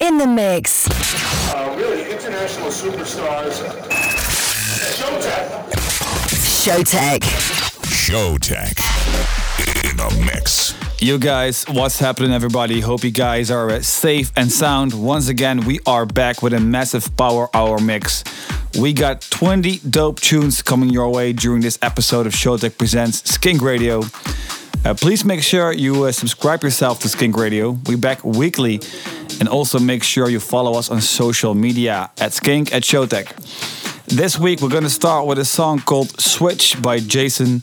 In the mix. Uh, really international superstars. Showtek. Showtek. Showtek in the mix. You guys, what's happening, everybody? Hope you guys are uh, safe and sound. Once again, we are back with a massive Power Hour mix. We got 20 dope tunes coming your way during this episode of Showtek Presents Skink Radio. Uh, please make sure you uh, subscribe yourself to Skink Radio. We're back weekly. And also make sure you follow us on social media at Skink at Showtek. This week we're gonna start with a song called Switch by Jason.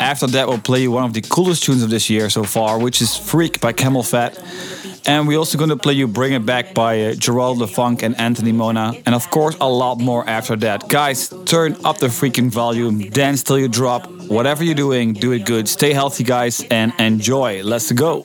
After that we'll play you one of the coolest tunes of this year so far, which is Freak by CamelPhat. And we're also gonna play you Bring It Back by uh, Gerald Lefunk and Anthony Mona. And of course a lot more after that. Guys, turn up the freaking volume, dance till you drop. Whatever you're doing, do it good. Stay healthy guys and enjoy. Let's go.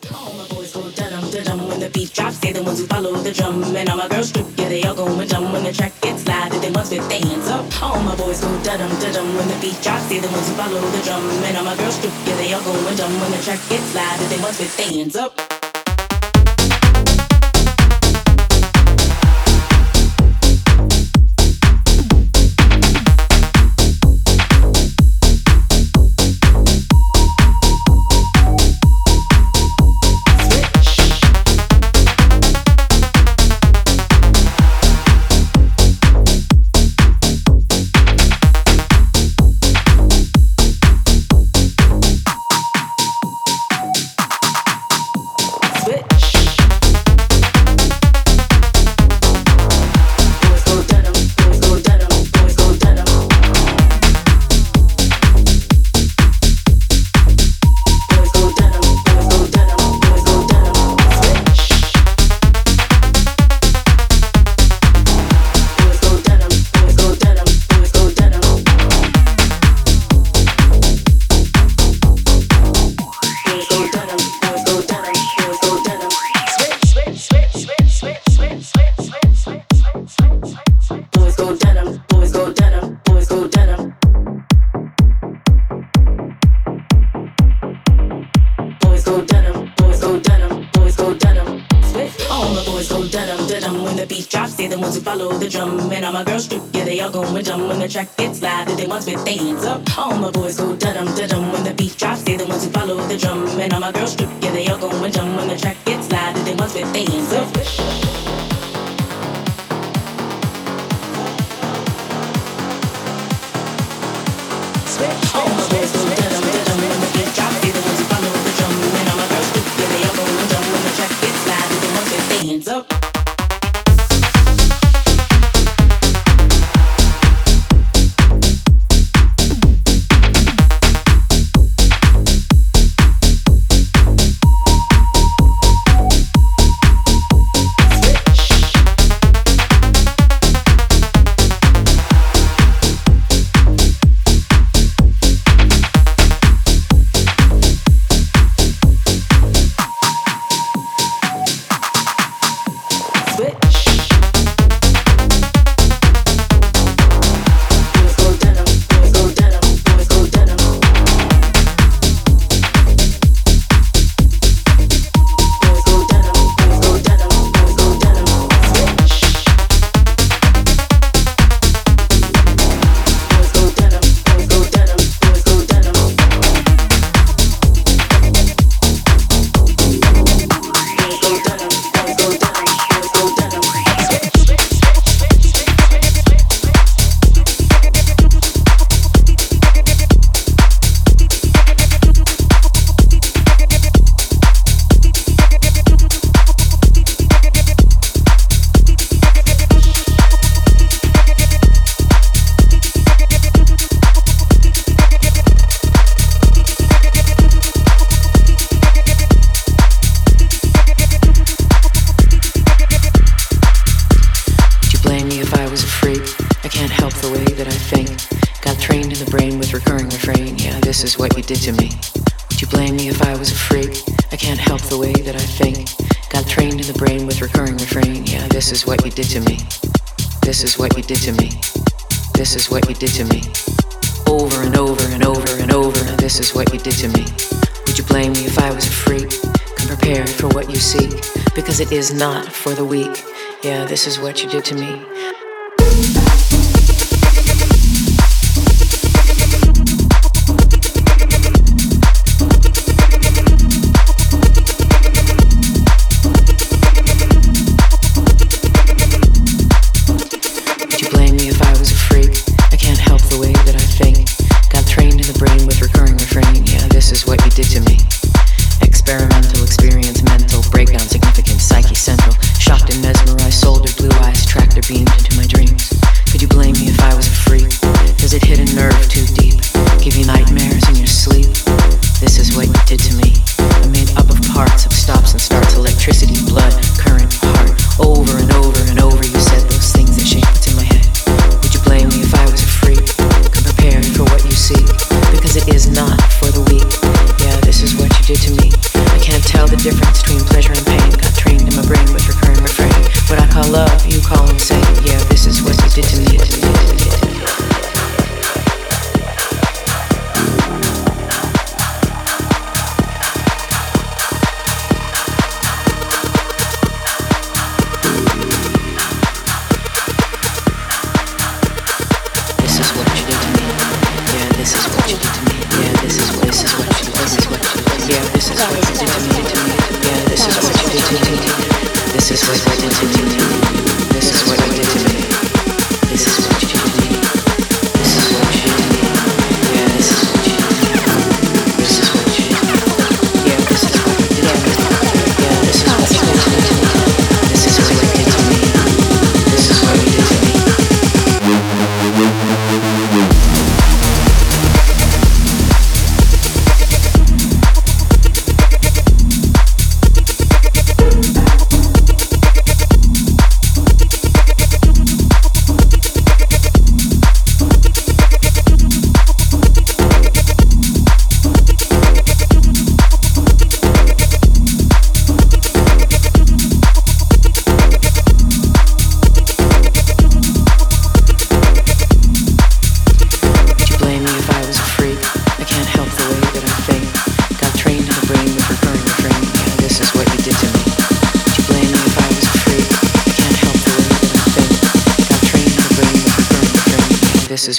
Not for the weak. Yeah, this is what you did to me.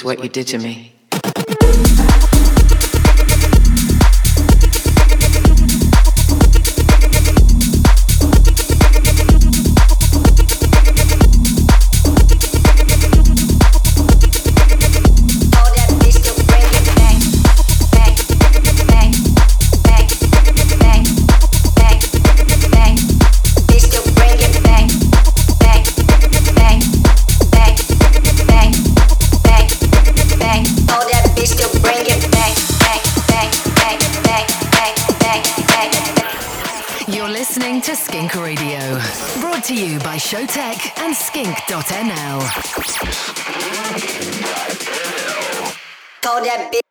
What you did to me. Showtek and skink.nl. Call that bitch.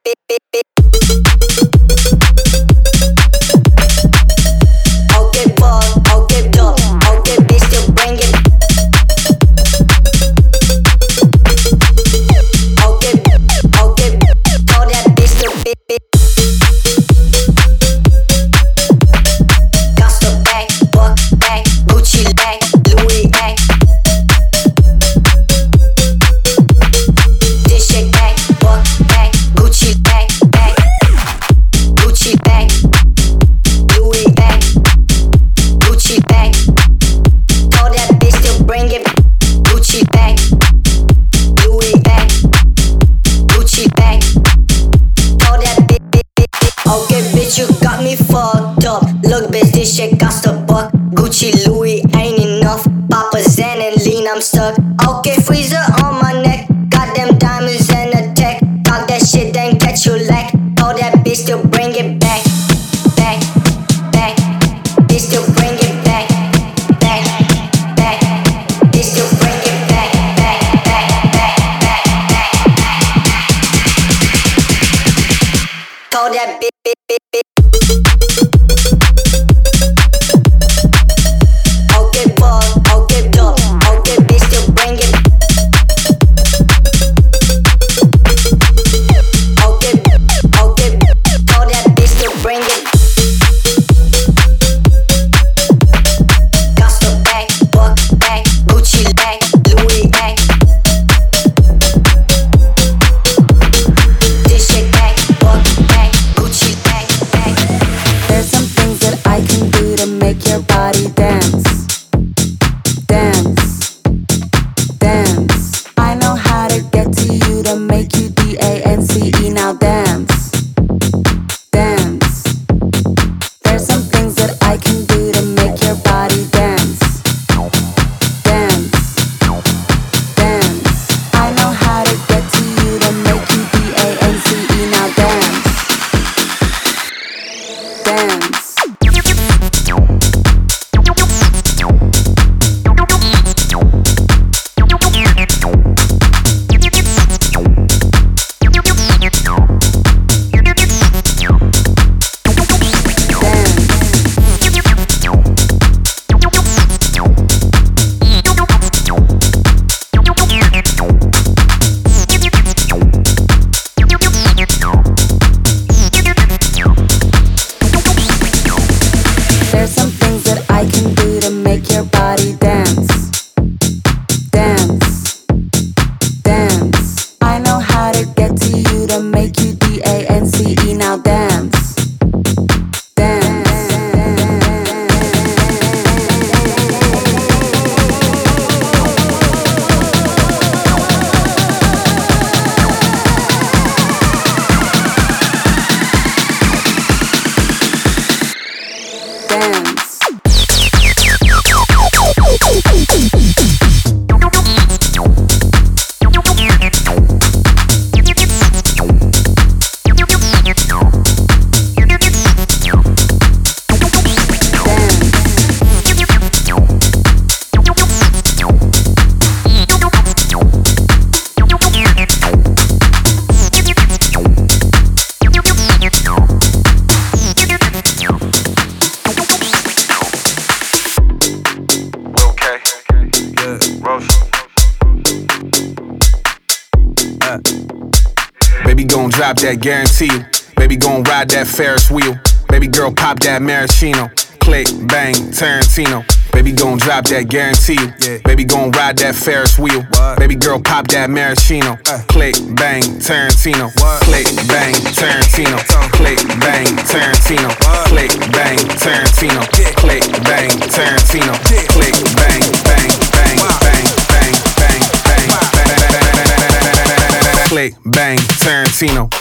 Guarantee you. Baby gon' ride that Ferris wheel. Baby girl pop that maraschino. Click, bang, Tarantino. Baby gon' drop that, guarantee. Yeah. Baby gon' ride that Ferris wheel. What? Baby girl pop that maraschino. Uh. Click, bang, Tarantino. What? Click, bang, Tarantino. Click, bang, Tarantino. What? Click, bang, Tarantino. Yeah. Click, bang, Tarantino. Yeah. Click, bang, bang, bang, wow. bang, bang, bang, bang, wow. bang, bang, bang, bang, bang, bang, Click, bang, Tarantino.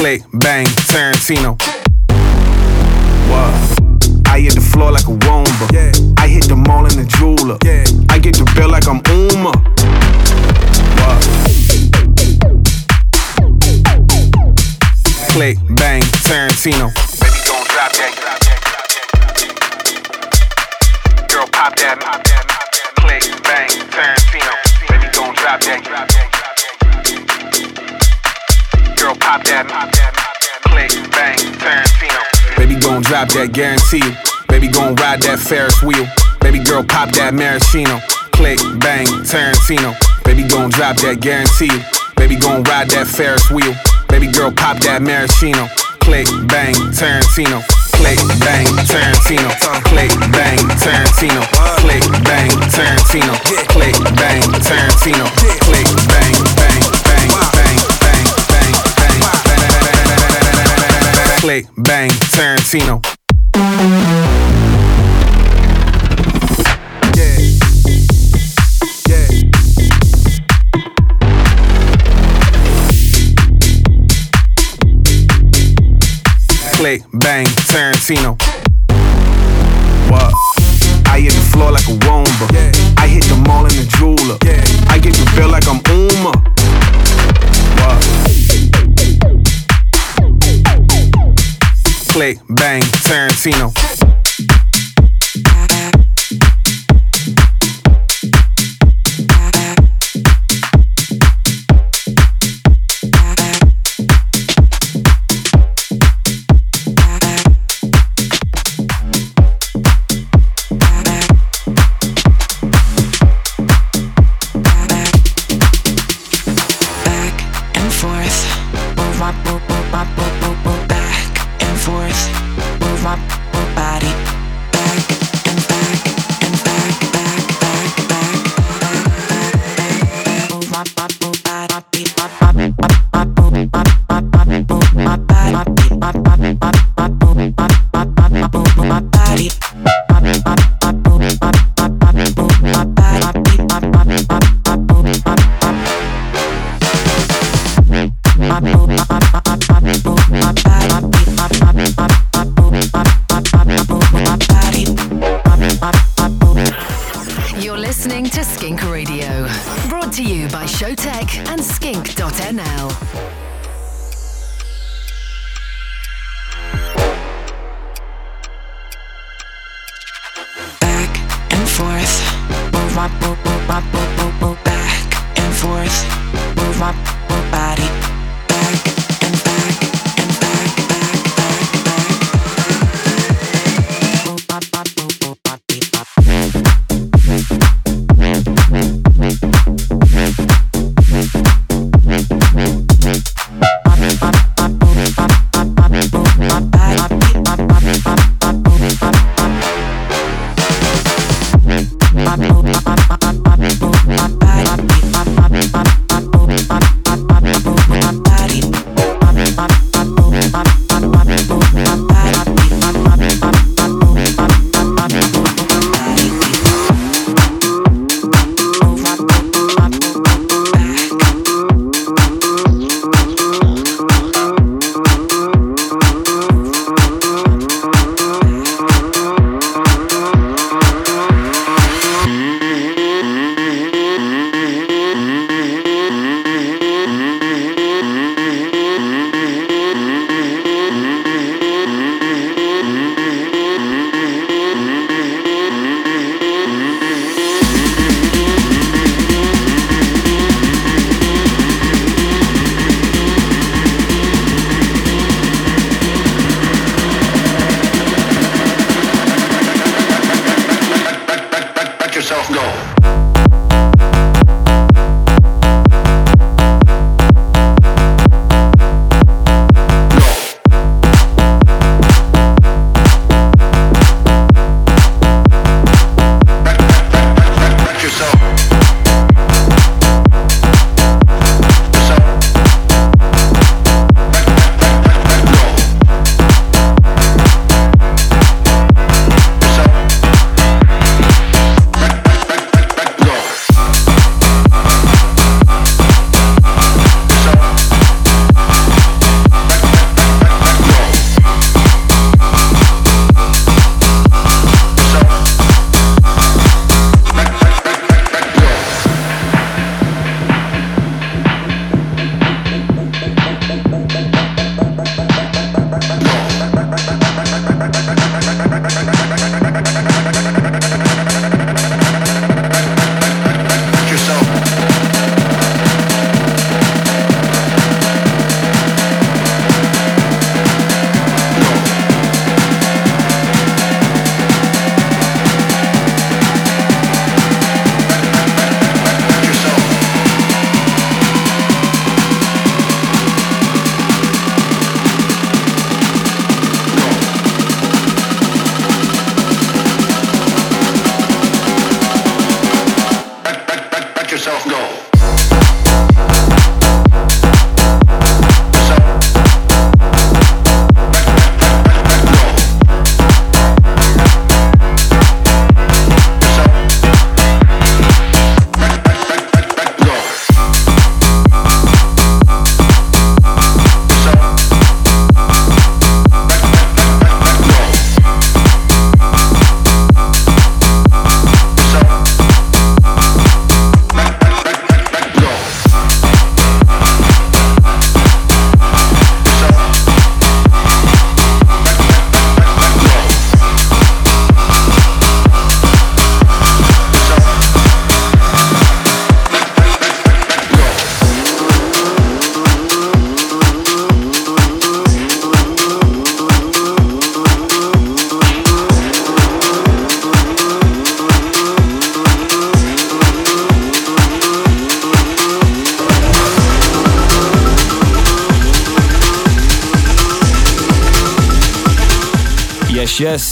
Click, bang, Tarantino. What? I hit the floor like a womba. Yeah. I hit the mall in the jeweler. Yeah. I get the bill like I'm Uma. What? Click, bang, Tarantino. Baby, gon' drop that. Girl, pop that. Click, bang, Tarantino. Baby, gon' drop that girl, pop that. Click, bang, Tarantino. Baby gon' drop that, guarantee you. Baby gon' ride that Ferris wheel. Baby girl, pop that maraschino. Click, bang, Tarantino. Baby gon' drop that, guarantee you. Baby gon' ride that Ferris wheel. Baby girl, pop that maraschino. Click, bang, Tarantino. Click, bang, Tarantino. Click, bang, Tarantino. Click, bang, Tarantino. Click, bang, Tarantino. Click, bang, bang, Click, bang, Tarantino. Click, bang, Tarantino. What? I hit the floor like a womba. Yeah. I hit the mall in the jeweler. Yeah. I get the bill like I'm Uma. What? Click, bang, Tarantino.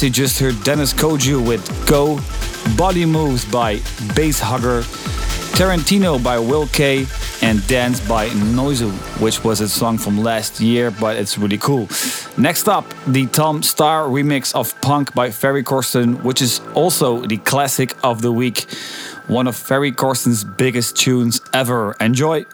You just heard Dennis Koju with Go, Body Moves by Bass Hugger, Tarantino by Will K, and Dance by Noizu, which was a song from last year, but it's really cool. Next up, the Tom Staar remix of Punk by Ferry Corsten, which is also the classic of the week. One of Ferry Corsten's biggest tunes ever. Enjoy!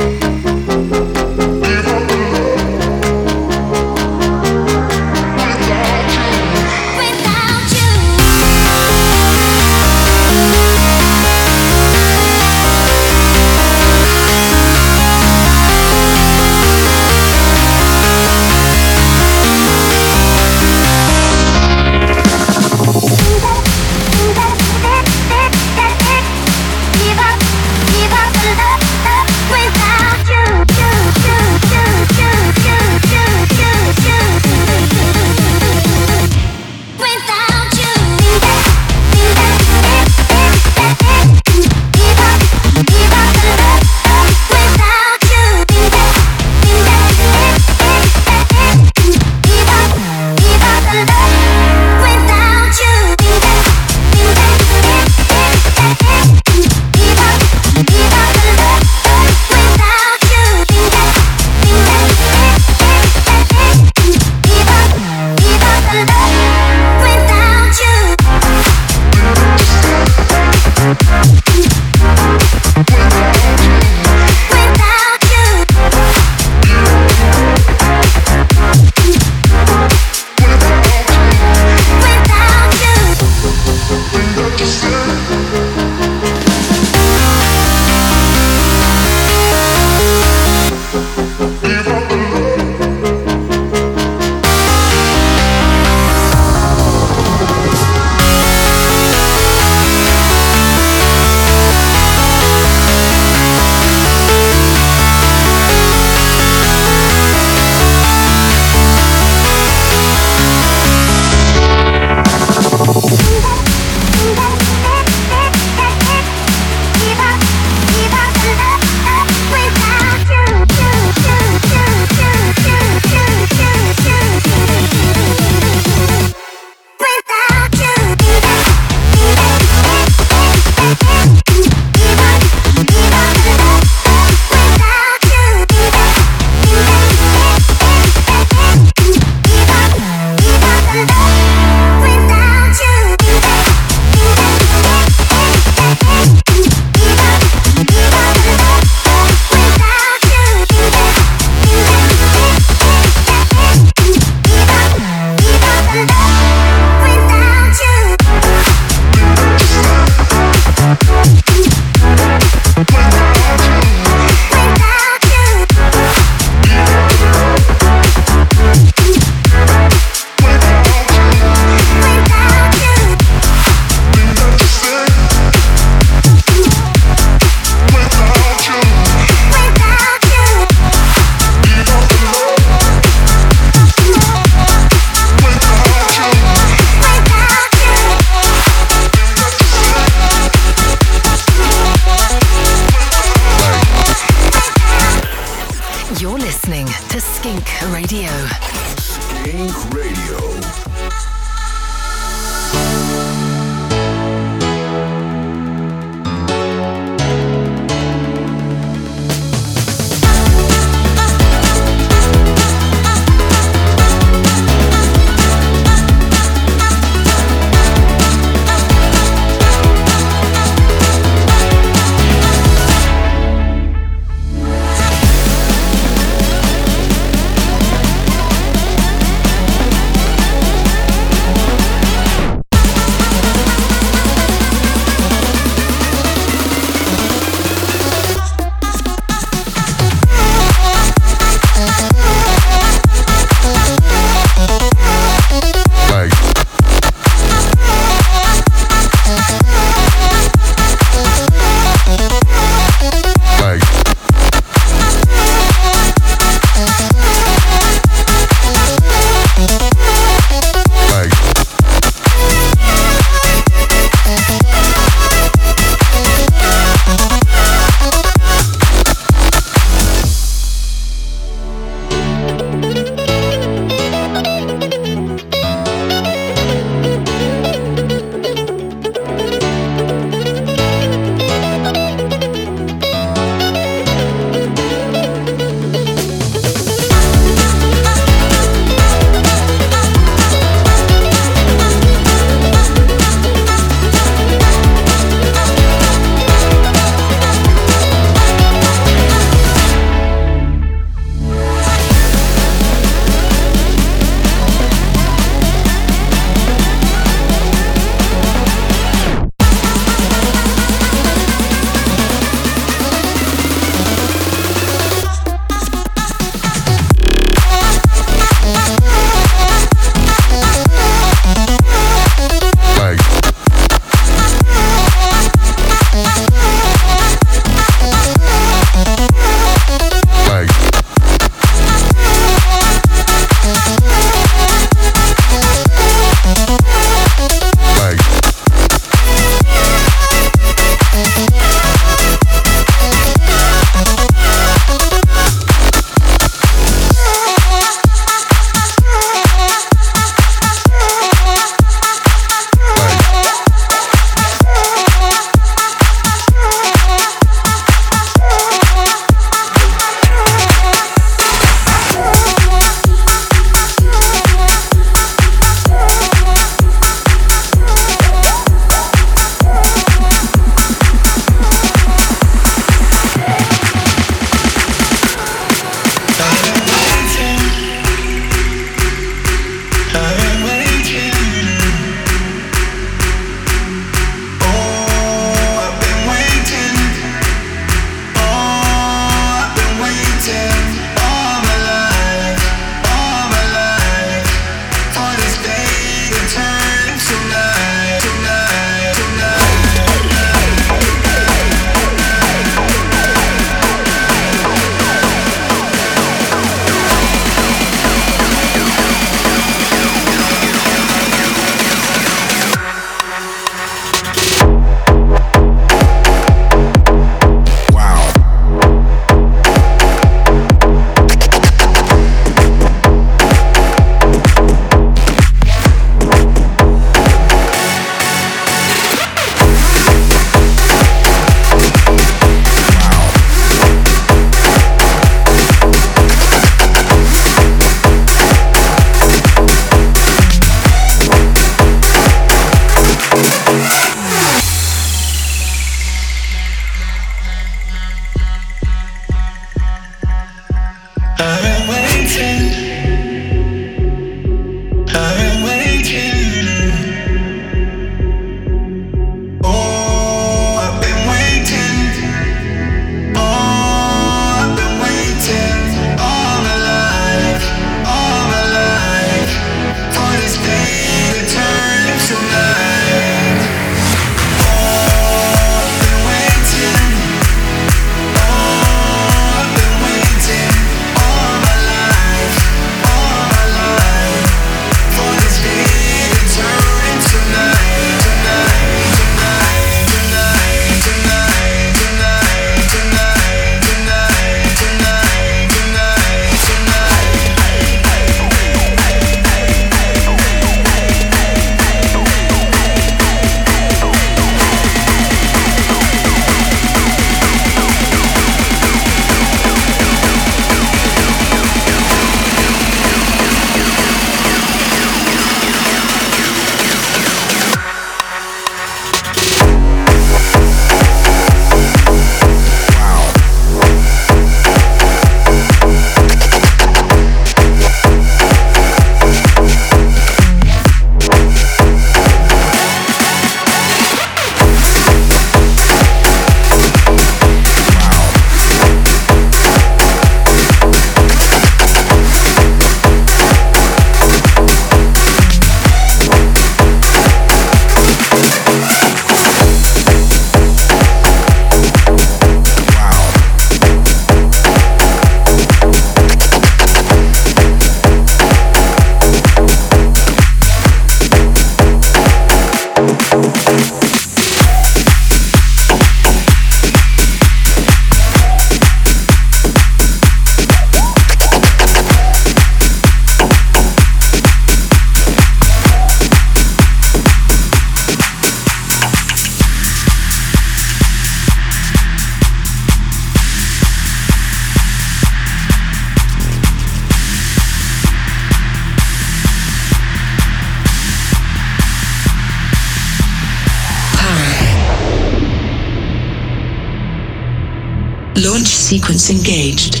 Sequence engaged.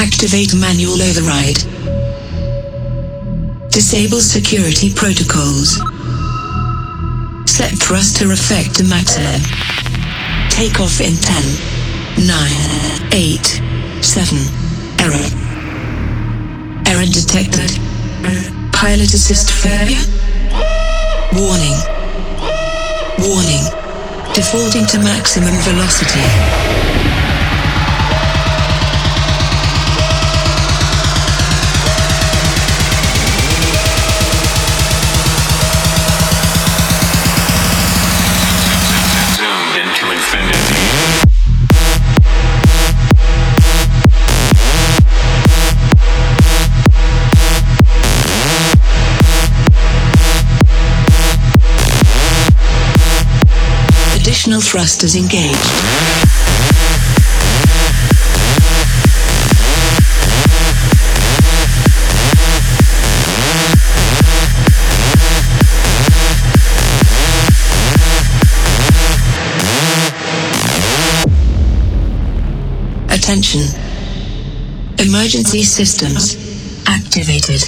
Activate manual override. Disable security protocols. Set thruster effect to maximum. Take off in 10, 9, 8, 7. Error. Error detected. Pilot assist failure. Warning. Warning. Defaulting to maximum velocity. Thrusters engaged. Attention. Emergency systems activated.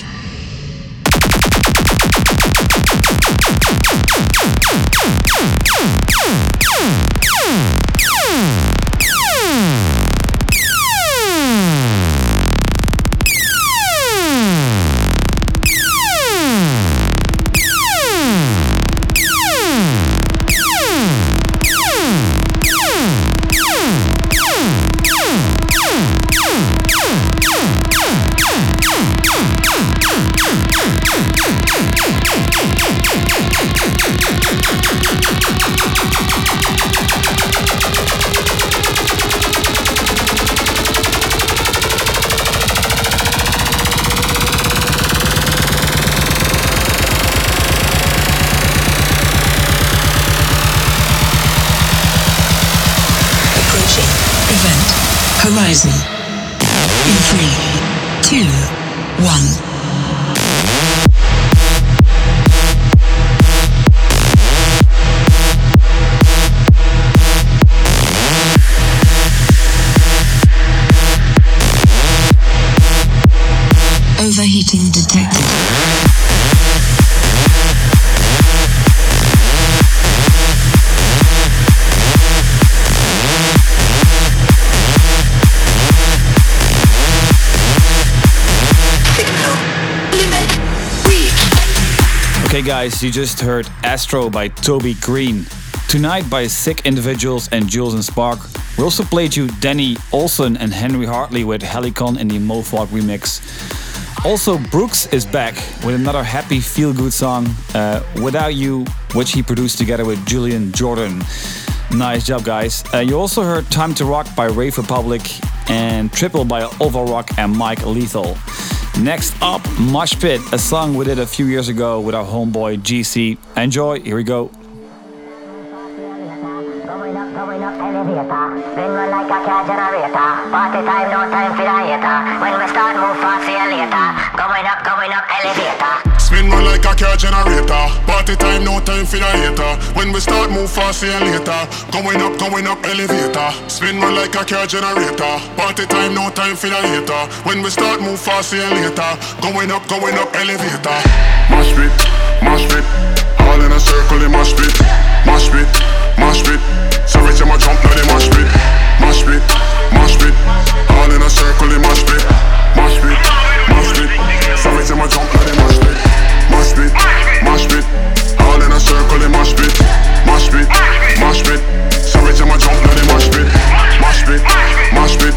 You just heard Astro by Toby Green. Tonight by Sick Individuals and Jules and Spark. We also played you Danny Olson and Henry Hartley with Helicon in the Mofog remix. Also, Brooks is back with another happy feel good song, uh, Without You, which he produced together with Julian Jordan. Nice job, guys. Uh, you also heard Time to Rock by Rave Republic and Triple by Ovo Rock and Mike Lethal. Next up, Mosh Pit, a song we did a few years ago with our homeboy GC. Enjoy, here we go. Run like a car generator. Party time, no time for the hater. When we start, move fast, see you later. Going up, going up, elevator. Spin run like a car generator. Party time, no time for the hater. When we start, move fast, see you later. Going up, going up, elevator. Spin run like a car generator. Party time, no time for the hater. When we start, move fast, see you later. Going up, going up, elevator. Mosh pit, mosh pit. All in a circle, in mosh pit. Mosh pit, mosh pit. Sorry, to my jump, now they mosh pit. Mosh pit, mosh pit. All in a circle, in mosh pit. Mosh pit, mosh pit. Sorry, to my jump, now they mosh pit. Mosh pit, mosh pit. All in a circle, in mosh pit. Mosh pit, mosh pit. Sorry, to my jump, now they mosh pit. Mosh pit, mosh pit.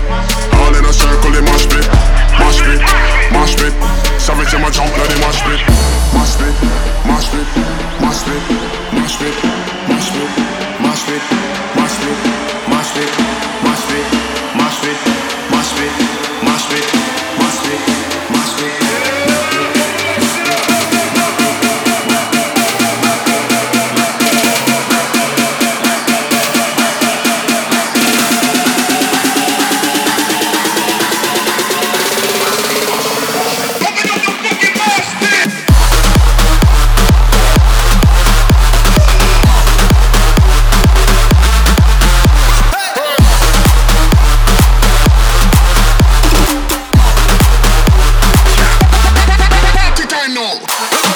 All in a circle, in mosh pit. Mosh pit, mosh pit. Sorry, to my jump, now they mosh pit. Mosh pit, mosh pit, mosh pit, mosh pit, mosh pit, street. Whoa.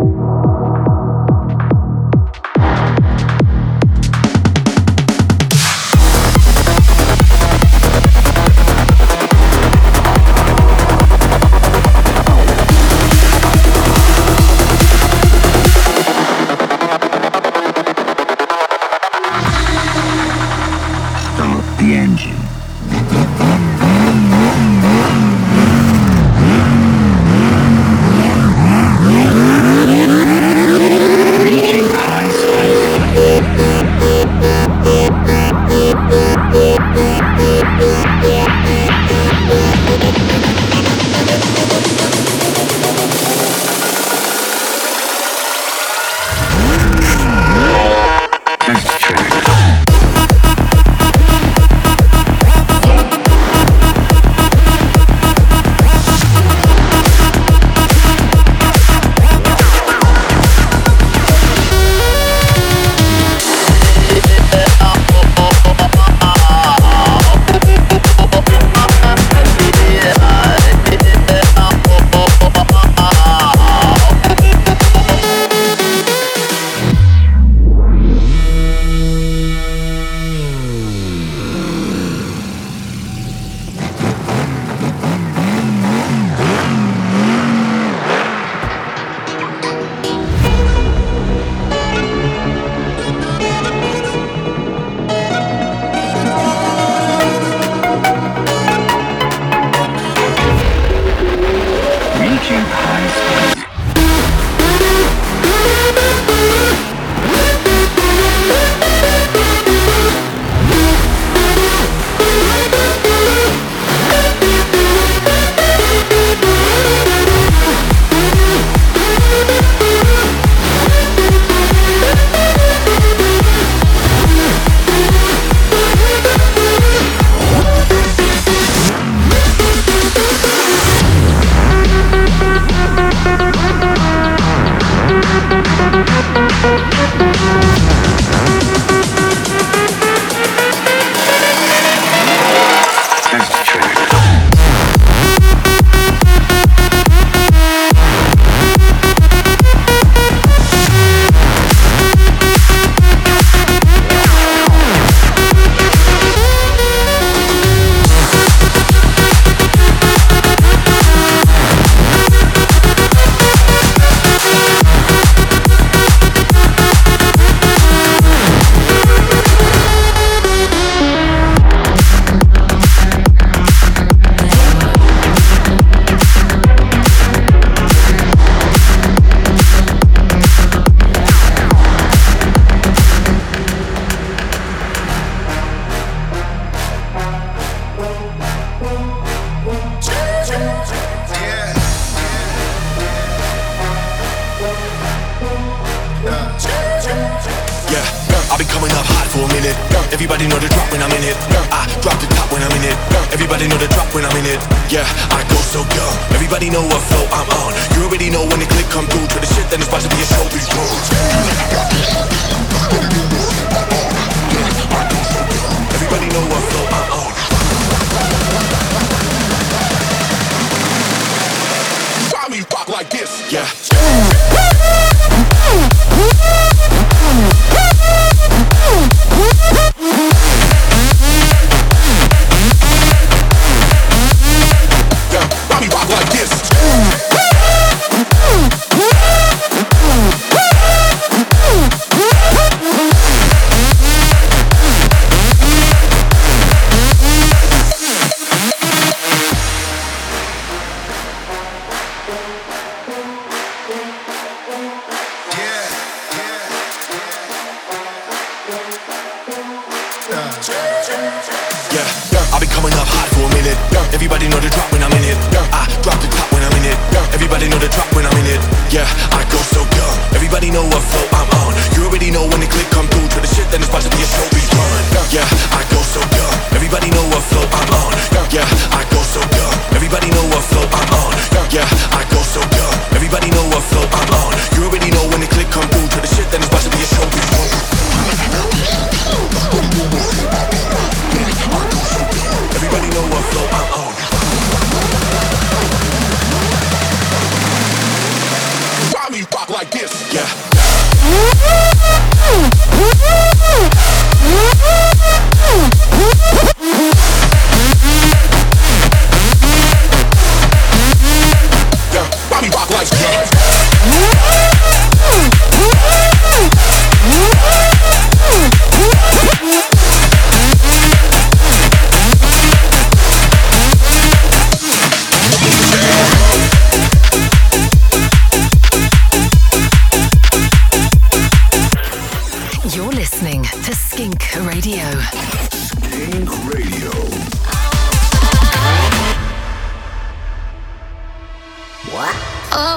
you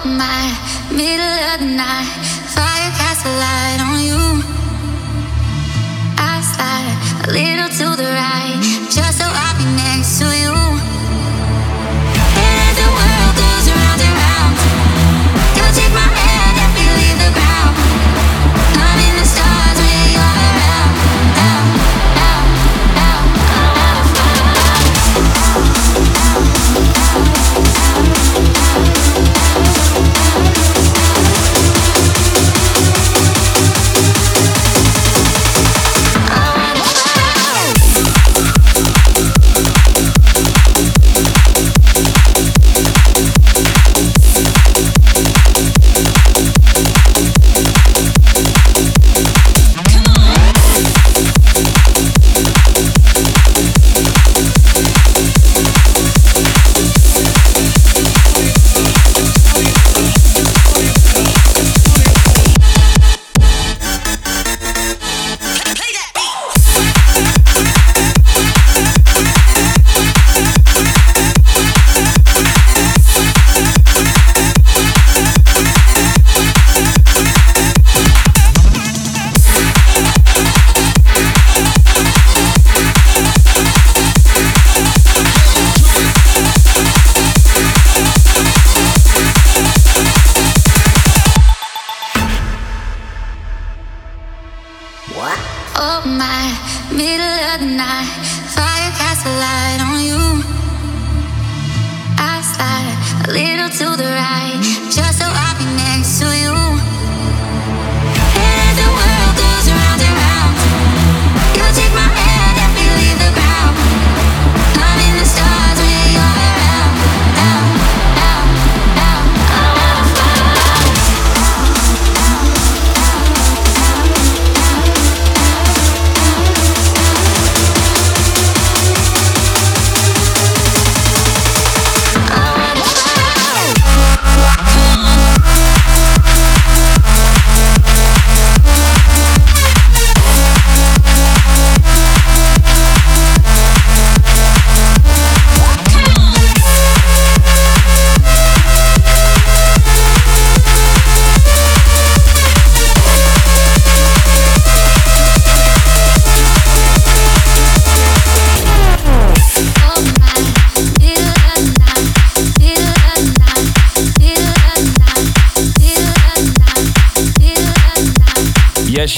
my, middle of the night, fire casts a light on you. I slide a little to the right, just so I'll be next to you.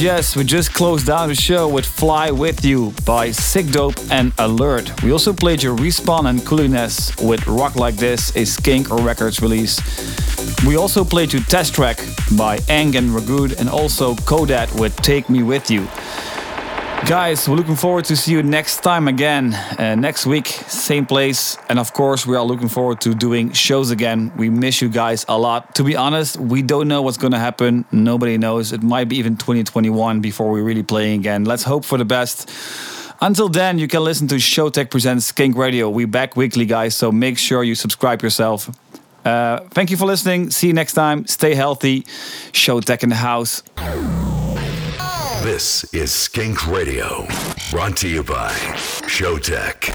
Yes, we just closed down the show with Fly With You by Sikdope and Alert. We also played your Respawn and Cooliness with Rock Like This, a Skink Records release. We also played you Test Track by Ang and Ragud and also Kodat with Take Me With You. Guys, we're looking forward to see you next time again. Uh, next week, same place. And of course, we are looking forward to doing shows again. We miss you guys a lot. To be honest, we don't know what's going to happen. Nobody knows. It might be even 2021 before we're really playing again. Let's hope for the best. Until then, you can listen to Showtek Presents Skink Radio. We back weekly, guys, so make sure you subscribe yourself. Uh, thank you for listening. See you next time. Stay healthy. Showtek in the house. This is Skink Radio, brought to you by Showtek.